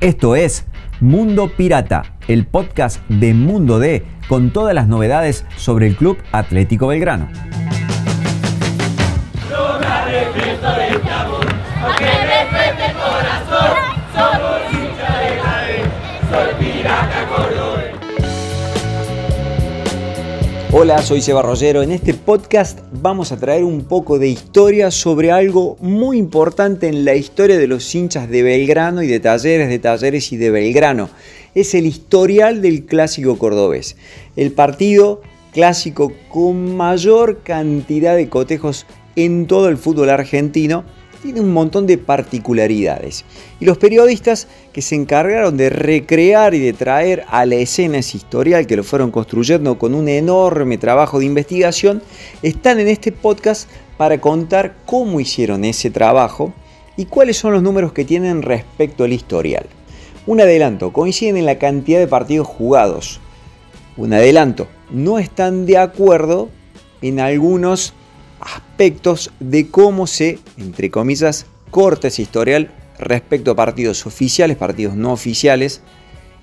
Esto es Mundo Pirata, el podcast de Mundo D con todas las novedades sobre el Club Atlético Belgrano. Hola, soy Seba Rollero. En este podcast vamos a traer un poco de historia sobre algo muy importante en la historia de los hinchas de Belgrano y de talleres de talleres y de Belgrano. Es el historial del clásico cordobés. El partido clásico con mayor cantidad de cotejos en todo el fútbol argentino tiene un montón de particularidades. Y los periodistas que se encargaron de recrear y de traer a la escena ese historial que lo fueron construyendo con un enorme trabajo de investigación, están en este podcast para contar cómo hicieron ese trabajo y cuáles son los números que tienen respecto al historial. Un adelanto, coinciden en la cantidad de partidos jugados. Un adelanto, no están de acuerdo en algunos aspectos de cómo se, entre comillas, corta ese historial respecto a partidos oficiales, partidos no oficiales.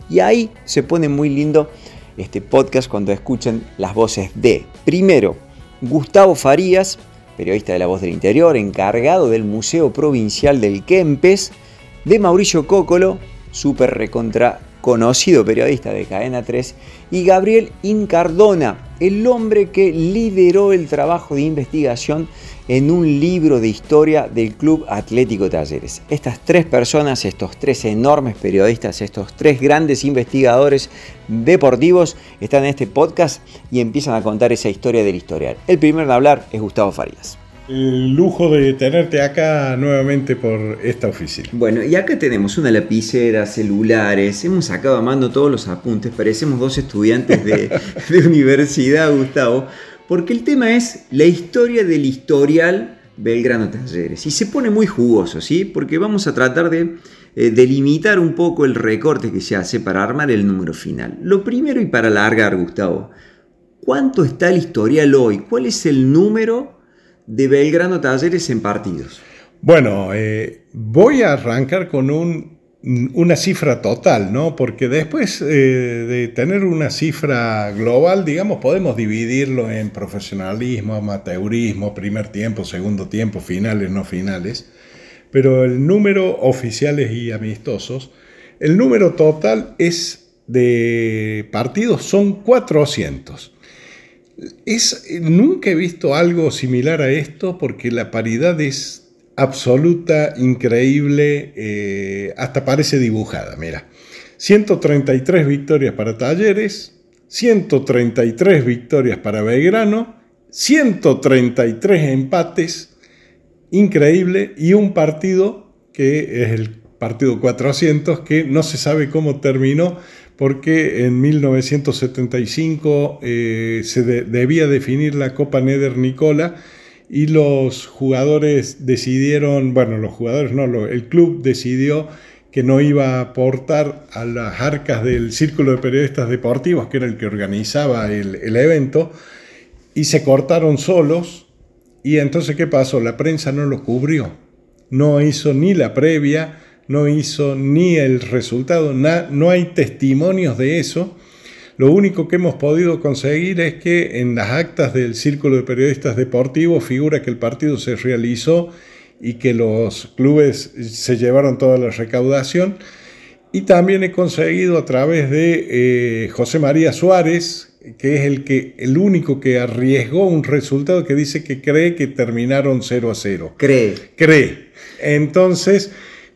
Y ahí se pone muy lindo este podcast cuando escuchen las voces de, primero, Gustavo Farías, periodista de La Voz del Interior, encargado del Museo Provincial del Kempes, de Mauricio Cócolo, súper recontra conocido periodista de Cadena 3, y Gabriel Incardona, el hombre que lideró el trabajo de investigación en un libro de historia del Club Atlético Talleres. Estas tres personas, estos tres enormes periodistas, estos tres grandes investigadores deportivos están en este podcast y empiezan a contar esa historia del historial. El primero en hablar es Gustavo Farías el lujo de tenerte acá nuevamente por esta oficina. Bueno, y acá tenemos una lapicera, celulares, hemos sacado a mano todos los apuntes, parecemos dos estudiantes de, universidad, Gustavo, porque el tema es la historia del historial Belgrano Talleres. Y se pone muy jugoso, ¿sí? Porque vamos a tratar de eh, delimitar un poco el recorte que se hace para armar el número final. Lo primero y para alargar, Gustavo, ¿cuánto está el historial hoy? ¿Cuál es el número de Belgrano Talleres en partidos? Bueno, eh, voy a arrancar con una cifra total, ¿no? Porque después eh, de tener una cifra global, digamos, podemos dividirlo en profesionalismo, amateurismo, primer tiempo, segundo tiempo, finales, no finales. Pero el número oficiales y amistosos, el número total es de partidos son 400. Nunca he visto algo similar a esto porque la paridad es absoluta, increíble, eh, hasta parece dibujada. Mira, 133 victorias para Talleres, 133 victorias para Belgrano, 133 empates, increíble, y un partido que es el partido 400 que no se sabe cómo terminó porque en 1975 eh, se debía definir la Copa Neder Nicola y los jugadores decidieron, bueno, los jugadores no, el club decidió que no iba a aportar a las arcas del Círculo de Periodistas Deportivos, que era el que organizaba el, el evento, y se cortaron solos. Y entonces, ¿qué pasó? La prensa no lo cubrió, no hizo ni la previa, no hizo ni el resultado, no hay testimonios de eso. Lo único que hemos podido conseguir es que en las actas del Círculo de Periodistas Deportivos figura que el partido se realizó y que los clubes se llevaron toda la recaudación. Y también he conseguido a través de eh, José María Suárez, que es el, que, el único que arriesgó un resultado que dice que cree que terminaron 0 a 0. Cree. Cree. Entonces,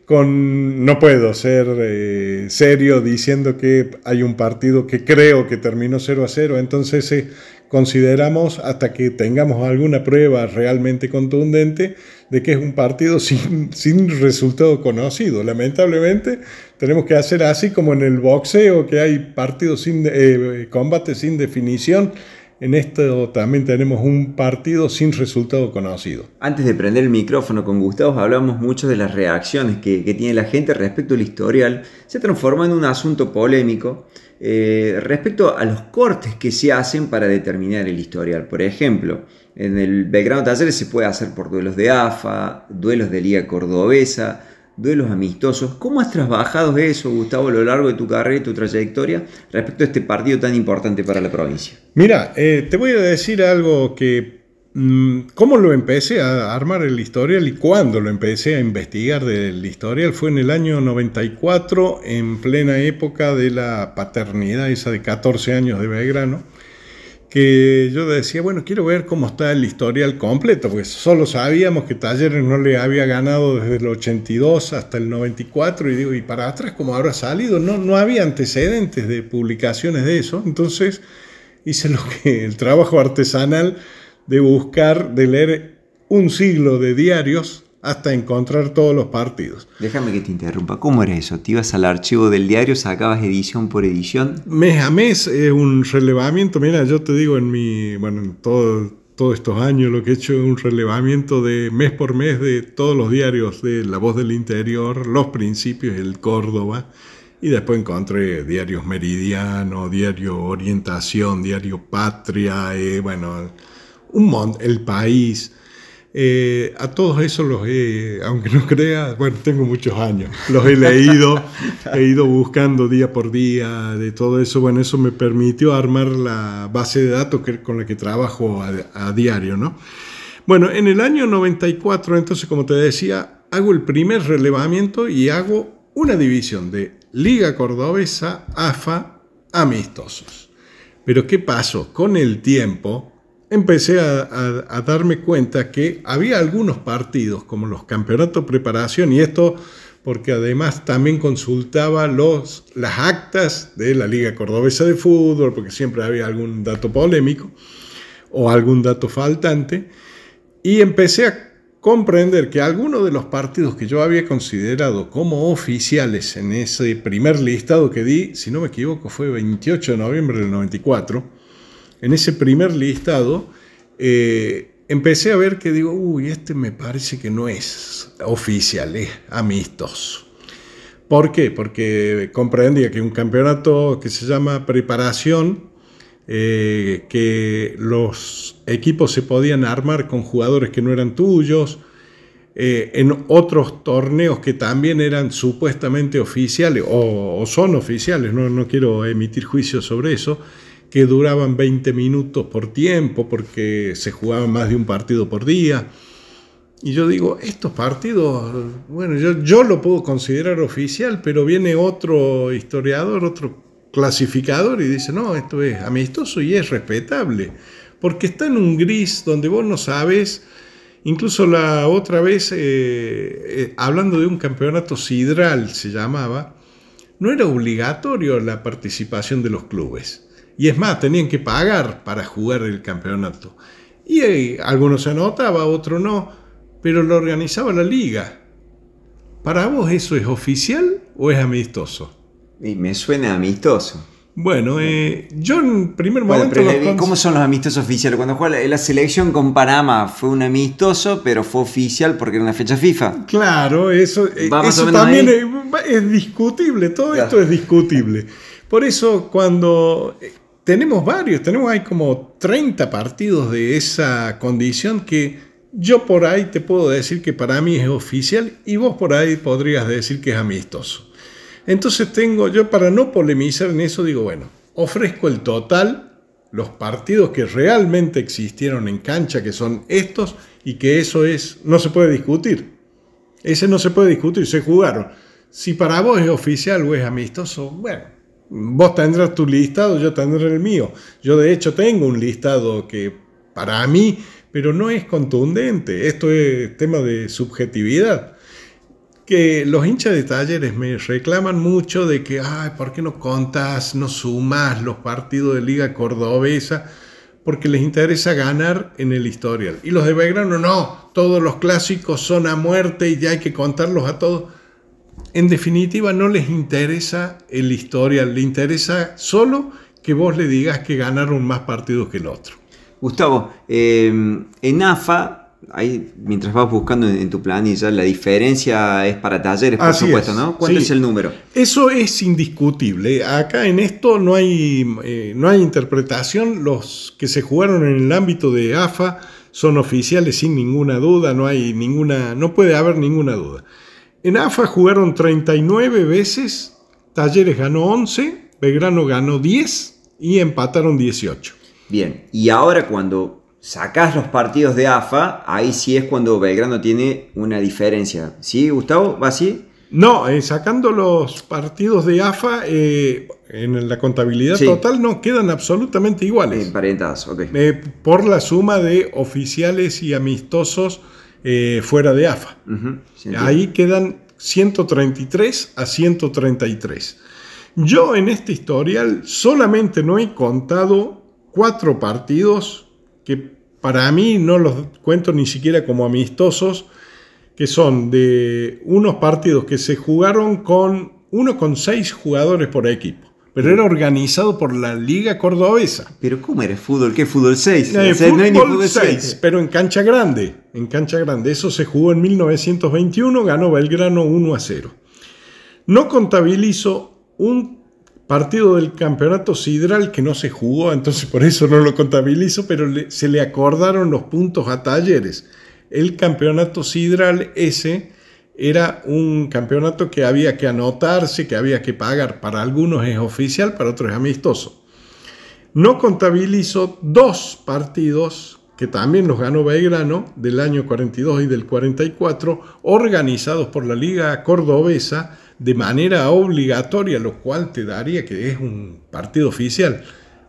no puedo ser eh, serio diciendo que hay un partido que creo que terminó 0 a 0, entonces eh, consideramos hasta que tengamos alguna prueba realmente contundente de que es un partido sin, sin resultado conocido. Lamentablemente tenemos que hacer así como en el boxeo, que hay partidos sin eh, combates sin definición en esto también tenemos un partido sin resultado conocido. Antes de prender el micrófono con Gustavo hablamos mucho de las reacciones que, tiene la gente respecto al historial. Se transforma en un asunto polémico eh, respecto a los cortes que se hacen para determinar el historial. Por ejemplo, en el Belgrano Talleres se puede hacer por duelos de AFA, duelos de Liga Cordobesa, duelos amistosos. ¿Cómo has trabajado eso, Gustavo, a lo largo de tu carrera y tu trayectoria respecto a este partido tan importante para la provincia? Mira, eh, te voy a decir algo que Mm, ¿Cómo lo empecé a armar el historial y cuándo lo empecé a investigar del historial? Fue en el año 94, en plena época de la paternidad, esa de 14 años de Belgrano, que yo decía, bueno, quiero ver cómo está el historial completo, porque solo sabíamos que Talleres no le había ganado desde el 82 hasta el 94, y digo, ¿y para atrás cómo habrá salido? No, no había antecedentes de publicaciones de eso, entonces hice lo que el trabajo artesanal de buscar, de leer un siglo de diarios hasta encontrar todos los partidos. Déjame que te interrumpa. ¿Cómo era eso? ¿Te ibas al archivo del diario, sacabas edición por edición? Mes a mes es un relevamiento. Mira, yo te digo en mi, bueno, en todo, todos estos años lo que he hecho es un relevamiento de mes por mes de todos los diarios de La Voz del Interior, Los Principios, El Córdoba, y después encontré diarios Meridiano, Diario Orientación, Diario Patria, eh, bueno un montón, el país. Eh, a todos esos los he, aunque no creas, bueno, tengo muchos años, los he leído, he ido buscando día por día de todo eso. Bueno, eso me permitió armar la base de datos con la que trabajo a, diario, ¿no? Bueno, en el año 94, entonces, como te decía, hago el primer relevamiento y hago una división de Liga Cordobesa, AFA, amistosos. Pero ¿qué pasó? Con el tiempo, empecé a, darme cuenta que había algunos partidos, como los campeonatos preparación, y esto porque además también consultaba los, las actas de la Liga Cordobesa de Fútbol, porque siempre había algún dato polémico o algún dato faltante, y empecé a comprender que algunos de los partidos que yo había considerado como oficiales en ese primer listado que di, si no me equivoco, fue 28 de noviembre del 94, en ese primer listado, eh, empecé a ver que digo, uy, este me parece que no es oficial, es amistoso. ¿Por qué? Porque comprendía que un campeonato que se llama preparación, eh, que los equipos se podían armar con jugadores que no eran tuyos, eh, en otros torneos que también eran supuestamente oficiales o, son oficiales, no, no quiero emitir juicios sobre eso, que duraban 20 minutos por tiempo porque se jugaba más de un partido por día. Y yo digo, estos partidos, bueno, yo, yo lo puedo considerar oficial, pero viene otro historiador, otro clasificador y dice, no, esto es amistoso y es respetable, porque está en un gris donde vos no sabes, incluso la otra vez, eh, eh, hablando de un campeonato sidral se llamaba, no era obligatorio la participación de los clubes. Y es más, tenían que pagar para jugar el campeonato. Y eh, algunos se anotaba, otros no, pero lo organizaba la liga. ¿Para vos eso es oficial o es amistoso? Y me suena amistoso. Bueno, eh, yo en primer momento... ¿Cómo son los amistosos oficiales? Cuando jugó la, selección con Panamá fue un amistoso, pero fue oficial porque era una fecha FIFA. Claro, eso, eh, eso también es, discutible, todo esto es discutible. Por eso cuando tenemos varios, tenemos hay como 30 partidos de esa condición que yo por ahí te puedo decir que para mí es oficial y vos por ahí podrías decir que es amistoso. Entonces tengo, yo para no polemizar en eso digo, bueno, ofrezco el total, los partidos que realmente existieron en cancha, que son estos, y que eso es, no se puede discutir. Ese no se puede discutir, se jugaron. Si para vos es oficial o es amistoso, bueno, Vos tendrás tu listado, yo tendré el mío. Yo de hecho tengo un listado que para mí, pero no es contundente. Esto es tema de subjetividad. Que los hinchas de talleres me reclaman mucho de que, ay, ¿por qué no contas, no sumas los partidos de Liga Cordobesa? Porque les interesa ganar en el historial. Y los de Belgrano no, todos los clásicos son a muerte y ya hay que contarlos a todos en definitiva no les interesa el historial, le interesa solo que vos le digas que ganaron más partidos que el otro. Gustavo, em, en AFA, ahí, mientras vas buscando en, tu planilla, la diferencia es para talleres, por supuesto, ¿no? ¿Cuánto es el número? Eso es indiscutible. Acá en esto no hay, eh, no hay interpretación. Los que se jugaron en el ámbito de AFA son oficiales sin ninguna duda, no hay ninguna, no puede haber ninguna duda. En AFA jugaron 39 veces, Talleres ganó 11, Belgrano ganó 10 y empataron 18. Bien, y ahora cuando sacás los partidos de AFA, ahí sí es cuando Belgrano tiene una diferencia. ¿Sí, Gustavo? ¿Va así? No, eh, sacando los partidos de AFA, eh, en la contabilidad total no quedan absolutamente iguales. Emparentados, ok. Eh, por la suma de oficiales y amistosos fuera de AFA. Ahí quedan 133 a 133. Yo en este historial solamente no he contado cuatro partidos que para mí no los cuento ni siquiera como amistosos, que son de unos partidos que se jugaron con uno con seis jugadores por equipo. Pero era organizado por la Liga Cordobesa. ¿Pero cómo era fútbol? ¿Qué fútbol 6? Eh, fútbol 6, pero en cancha grande. En cancha grande. Eso se jugó en 1921, ganó Belgrano 1 a 0. No contabilizo un partido del campeonato sidral que no se jugó, entonces por eso no lo contabilizo, pero se le acordaron los puntos a talleres el campeonato sidral ese era un campeonato que había que anotarse, que había que pagar. Para algunos es oficial, para otros es amistoso. No contabilizo dos partidos que también los ganó Belgrano del año 42 y del 44, organizados por la Liga Cordobesa de manera obligatoria, lo cual te daría que es un partido oficial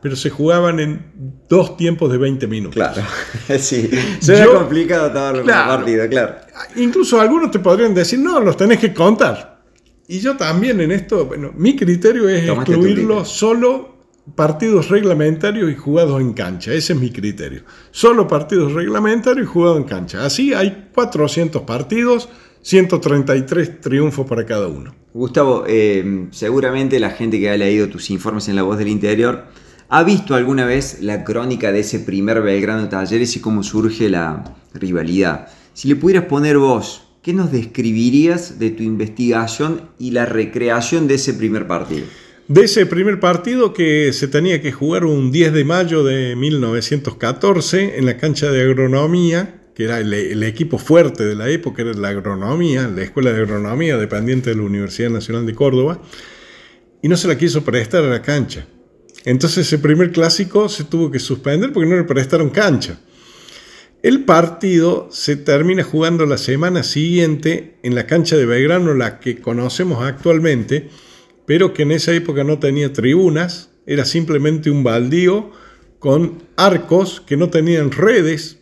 pero se jugaban en dos tiempos de 20 minutos. Claro, sí. Suena complicado todo el partido, claro. Incluso algunos te podrían decir, no, los tenés que contar. Y yo también en esto, bueno, mi criterio es excluirlo solo partidos reglamentarios y jugados en cancha. Ese es mi criterio. Solo partidos reglamentarios y jugados en cancha. Así hay 400 partidos, 133 triunfos para cada uno. Gustavo, eh, seguramente la gente que ha leído tus informes en La Voz del Interior ¿Ha visto alguna vez la crónica de ese primer Belgrano Talleres y cómo surge la rivalidad? Si le pudieras poner vos, ¿qué nos describirías de tu investigación y la recreación de ese primer partido? De ese primer partido que se tenía que jugar un 10 de mayo de 1914 en la cancha de agronomía, que era el, equipo fuerte de la época, era la agronomía, la escuela de agronomía dependiente de la Universidad Nacional de Córdoba, y no se la quiso prestar a la cancha. Entonces ese primer clásico se tuvo que suspender porque no le prestaron cancha. El partido se termina jugando la semana siguiente en la cancha de Belgrano, la que conocemos actualmente, pero que en esa época no tenía tribunas, era simplemente un baldío con arcos que no tenían redes.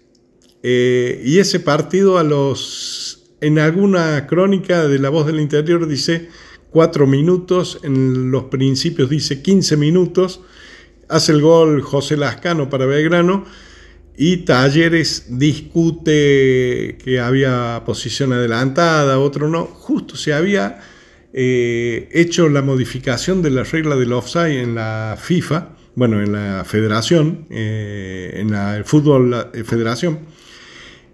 Eh, y ese partido a los, en alguna crónica de La Voz del Interior dice 4 minutos, en los principios dice 15 minutos, hace el gol José Lascano para Belgrano y Talleres discute que había posición adelantada, otro no, justo se había eh, hecho la modificación de la regla del offside en la FIFA, bueno, en la federación, eh, en la el fútbol eh, federación,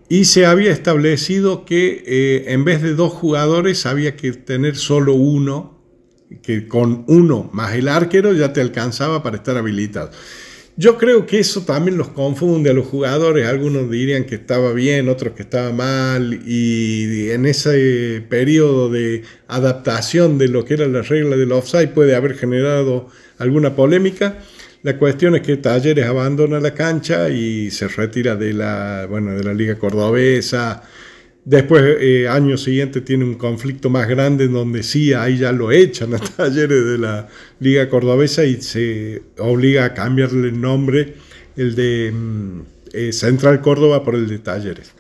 y se había establecido que eh, en vez de dos jugadores había que tener solo uno, que con uno más el arquero ya te alcanzaba para estar habilitado. Yo creo que eso también los confunde a los jugadores, algunos dirían que estaba bien, otros que estaba mal, y en ese periodo de adaptación de lo que era la regla del offside puede haber generado alguna polémica. La cuestión es que Talleres abandona la cancha y se retira de la, bueno, de la Liga Cordobesa. Después, eh, año siguiente, tiene un conflicto más grande en donde sí, ahí ya lo echan a Talleres de la Liga Cordobesa y se obliga a cambiarle el nombre, el de mm, eh, Central Córdoba por el de Talleres.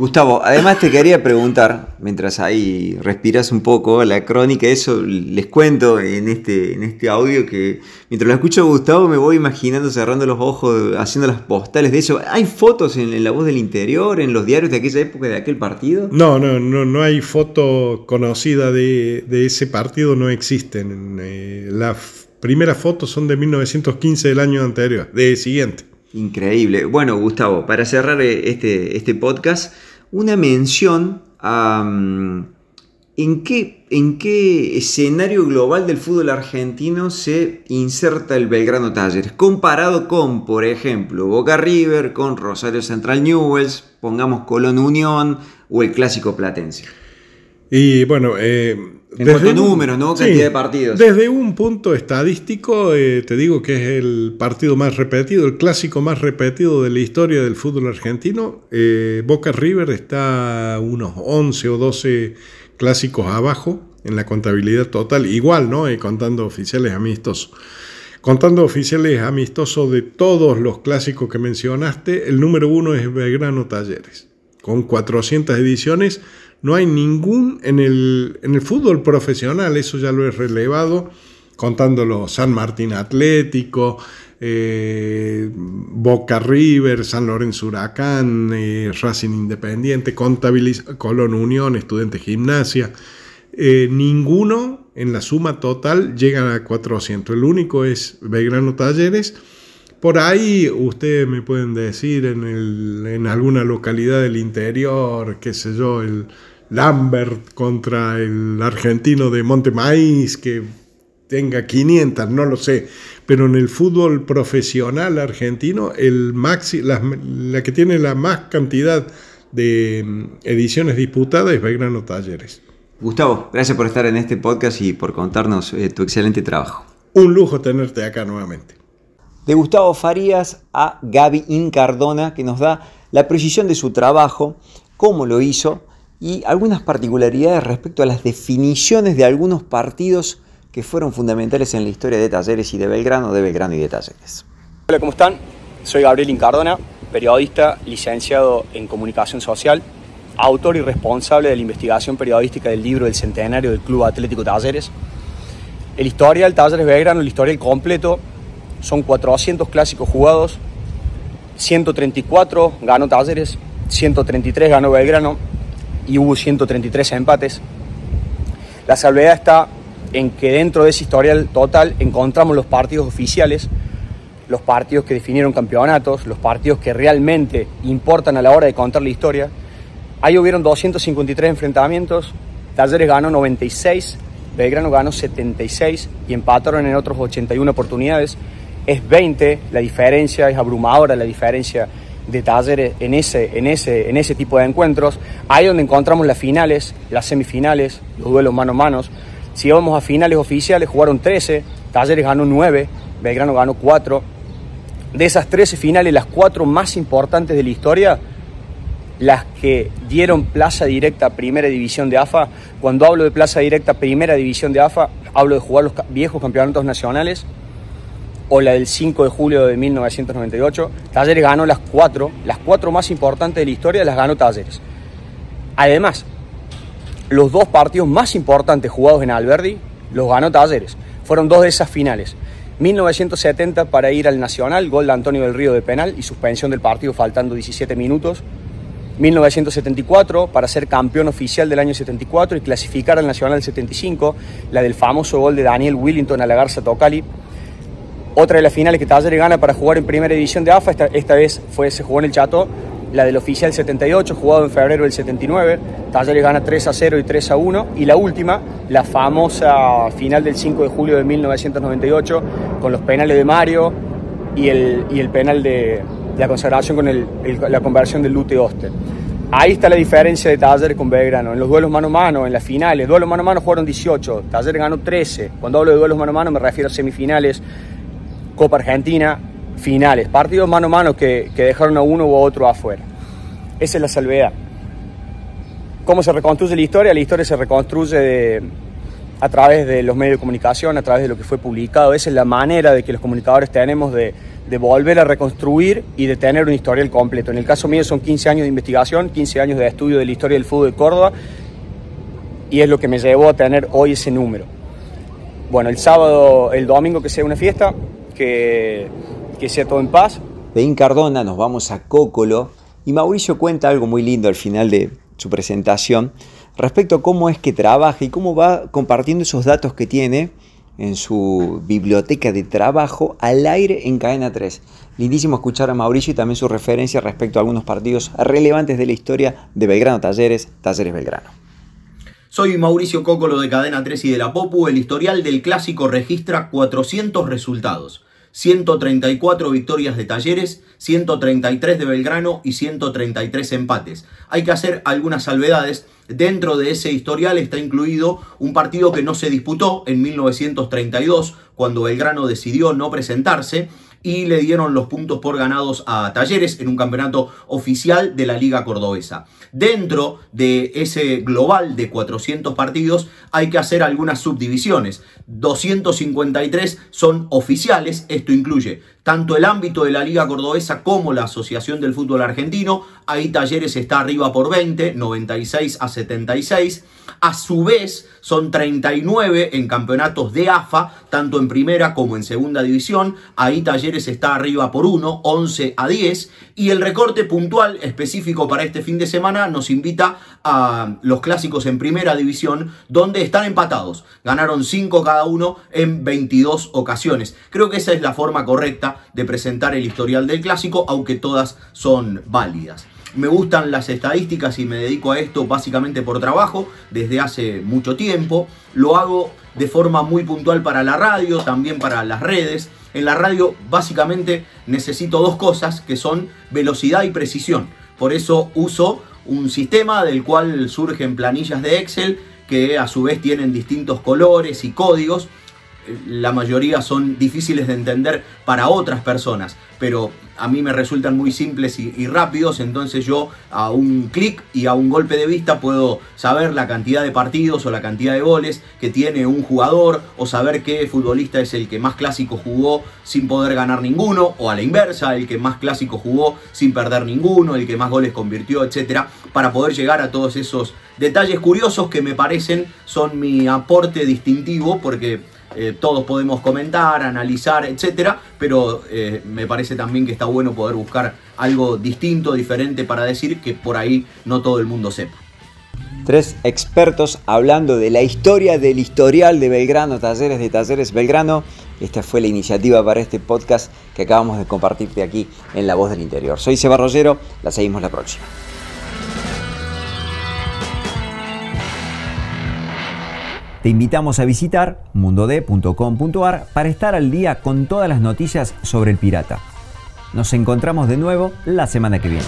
Gustavo, además te quería preguntar, mientras ahí respiras un poco la crónica, eso les cuento en este, en este audio que mientras lo escucho Gustavo me voy imaginando cerrando los ojos, haciendo las postales de eso. ¿Hay fotos en, la voz del interior, en los diarios de aquella época, de aquel partido? No, no, no, no hay foto conocida de, ese partido, no existen. Eh, las primeras fotos son de 1915 del año anterior, de siguiente. Increíble. Bueno, Gustavo, para cerrar este, este podcast, una mención a mm, ¿en, qué, en qué escenario global del fútbol argentino se inserta el Belgrano Talleres, comparado con, por ejemplo, Boca River, con Rosario Central Newells, pongamos Colón Unión o el clásico Platense. Y bueno, eh, en desde número, ¿no? Cantidad de partidos. Desde un punto estadístico, eh, te digo que es el partido más repetido, el clásico más repetido de la historia del fútbol argentino. Eh, Boca River está unos 11 o 12 clásicos abajo en la contabilidad total, igual, ¿no? Eh, contando oficiales amistosos. Contando oficiales amistosos de todos los clásicos que mencionaste, el número uno es Belgrano Talleres, con 400 ediciones no hay ningún en el, en el fútbol profesional, eso ya lo he relevado, contándolo San Martín Atlético, eh, Boca River, San Lorenzo Huracán, eh, Racing Independiente, Colón Unión, Estudiantes Gimnasia. Eh, ninguno en la suma total llega a 400. El único es Belgrano Talleres. Por ahí ustedes me pueden decir en, en alguna localidad del interior, qué sé yo, el, Lambert contra el argentino de Montemaíz que tenga 500, no lo sé, pero en el fútbol profesional argentino, el maxi, la, que tiene la más cantidad de mm, ediciones disputadas es Belgrano Talleres. Gustavo, gracias por estar en este podcast y por contarnos eh, tu excelente trabajo. Un lujo tenerte acá nuevamente. De Gustavo Farías a Gaby Incardona, que nos da la precisión de su trabajo, cómo lo hizo y algunas particularidades respecto a las definiciones de algunos partidos que fueron fundamentales en la historia de Talleres y de Belgrano, de Belgrano y de Talleres. Hola, ¿cómo están? Soy Gabriel Incardona, periodista, licenciado en comunicación social, autor y responsable de la investigación periodística del libro El Centenario del Club Atlético Talleres. El historial Talleres Belgrano, el historial completo, son 400 clásicos jugados, 134 ganó Talleres, 133 ganó Belgrano, y hubo 133 empates. La salvedad está en que dentro de ese historial total encontramos los partidos oficiales, los partidos que definieron campeonatos, los partidos que realmente importan a la hora de contar la historia. Ahí hubieron 253 enfrentamientos, Talleres ganó 96, Belgrano ganó 76 y empataron en otros 81 oportunidades. Es 20, la diferencia es abrumadora, la diferencia de talleres en ese, en, ese, en ese tipo de encuentros. Ahí donde encontramos las finales, las semifinales, los duelos mano a mano. Si vamos a finales oficiales, jugaron 13, Talleres ganó 9, Belgrano ganó 4. De esas 13 finales, las 4 más importantes de la historia, las que dieron plaza directa a Primera División de AFA. Cuando hablo de plaza directa a Primera División de AFA, hablo de jugar los viejos campeonatos nacionales o la del 5 de julio de 1998. Talleres ganó las cuatro, las cuatro más importantes de la historia las ganó Talleres. Además, los dos partidos más importantes jugados en Alberdi los ganó Talleres. Fueron dos de esas finales. 1970 para ir al Nacional, gol de Antonio del Río de penal y suspensión del partido faltando 17 minutos. 1974 para ser campeón oficial del año 74 y clasificar al Nacional 75, la del famoso gol de Daniel Willington a la Garza Tocali otra de las finales que Talleres gana para jugar en primera división de AFA, esta, vez fue, se jugó en el Chato, la del oficial 78, jugado en febrero del 79. Talleres gana 3 a 0 y 3 a 1. Y la última, la famosa final del 5 de julio de 1998, con los penales de Mario y el, y el penal de, la consagración con la conversión del Lute Oster. Ahí está la diferencia de Talleres con Belgrano. En los duelos mano a mano, en las finales, duelos mano a mano jugaron 18, Talleres ganó 13. Cuando hablo de duelos mano a mano me refiero a semifinales, Copa Argentina, finales, partidos mano a mano que, dejaron a uno u otro afuera. Esa es la salvedad. ¿Cómo se reconstruye la historia? La historia se reconstruye a través de los medios de comunicación, a través de lo que fue publicado. Esa es la manera de que los comunicadores tenemos de, de volver a reconstruir y de tener un historial completo. En el caso mío son 15 años de investigación, 15 años de estudio de la historia del fútbol de Córdoba y es lo que me llevó a tener hoy ese número. Bueno, el sábado, el domingo que sea una fiesta, que, sea todo en paz. De Incardona nos vamos a Cócolo y Mauricio cuenta algo muy lindo al final de su presentación respecto a cómo es que trabaja y cómo va compartiendo esos datos que tiene en su biblioteca de trabajo al aire en Cadena 3. Lindísimo escuchar a Mauricio y también su referencia respecto a algunos partidos relevantes de la historia de Belgrano Talleres, Talleres Belgrano. Soy Mauricio Cócolo de Cadena 3 y de la Popu. El historial del clásico registra 400 resultados. 134 victorias de Talleres, 133 de Belgrano y 133 empates. Hay que hacer algunas salvedades. Dentro de ese historial está incluido un partido que no se disputó en 1932, cuando Belgrano decidió no presentarse y le dieron los puntos por ganados a Talleres en un campeonato oficial de la Liga Cordobesa. Dentro de ese global de 400 partidos hay que hacer algunas subdivisiones. 253 son oficiales, esto incluye tanto el ámbito de la Liga Cordobesa como la Asociación del Fútbol Argentino. Ahí Talleres está arriba por 20, 96 a 76. A su vez, son 39 en campeonatos de AFA, tanto en primera como en segunda división. Ahí Talleres está arriba por 1, 11 a 10. Y el recorte puntual específico para este fin de semana nos invita a los clásicos en primera división, donde están empatados. Ganaron 5 cada uno en 22 ocasiones. Creo que esa es la forma correcta de presentar el historial del clásico, aunque todas son válidas. Me gustan las estadísticas y me dedico a esto básicamente por trabajo desde hace mucho tiempo. Lo hago de forma muy puntual para la radio, también para las redes. En la radio básicamente necesito dos cosas que son velocidad y precisión. Por eso uso un sistema del cual surgen planillas de Excel que a su vez tienen distintos colores y códigos. La mayoría son difíciles de entender para otras personas, pero a mí me resultan muy simples y, rápidos, entonces yo a un clic y a un golpe de vista puedo saber la cantidad de partidos o la cantidad de goles que tiene un jugador o saber qué futbolista es el que más clásico jugó sin poder ganar ninguno o a la inversa, el que más clásico jugó sin perder ninguno, el que más goles convirtió, etcétera, para poder llegar a todos esos detalles curiosos que me parecen son mi aporte distintivo porque eh, todos podemos comentar, analizar, etcétera, pero eh, me parece también que está bueno poder buscar algo distinto, diferente para decir que por ahí no todo el mundo sepa. Tres expertos hablando de la historia del historial de Belgrano, talleres de talleres Belgrano. Esta fue la iniciativa para este podcast que acabamos de compartirte aquí en La Voz del Interior. Soy Seba Rollero, la seguimos la próxima. Te invitamos a visitar mundode.com.ar para estar al día con todas las noticias sobre el pirata. Nos encontramos de nuevo la semana que viene.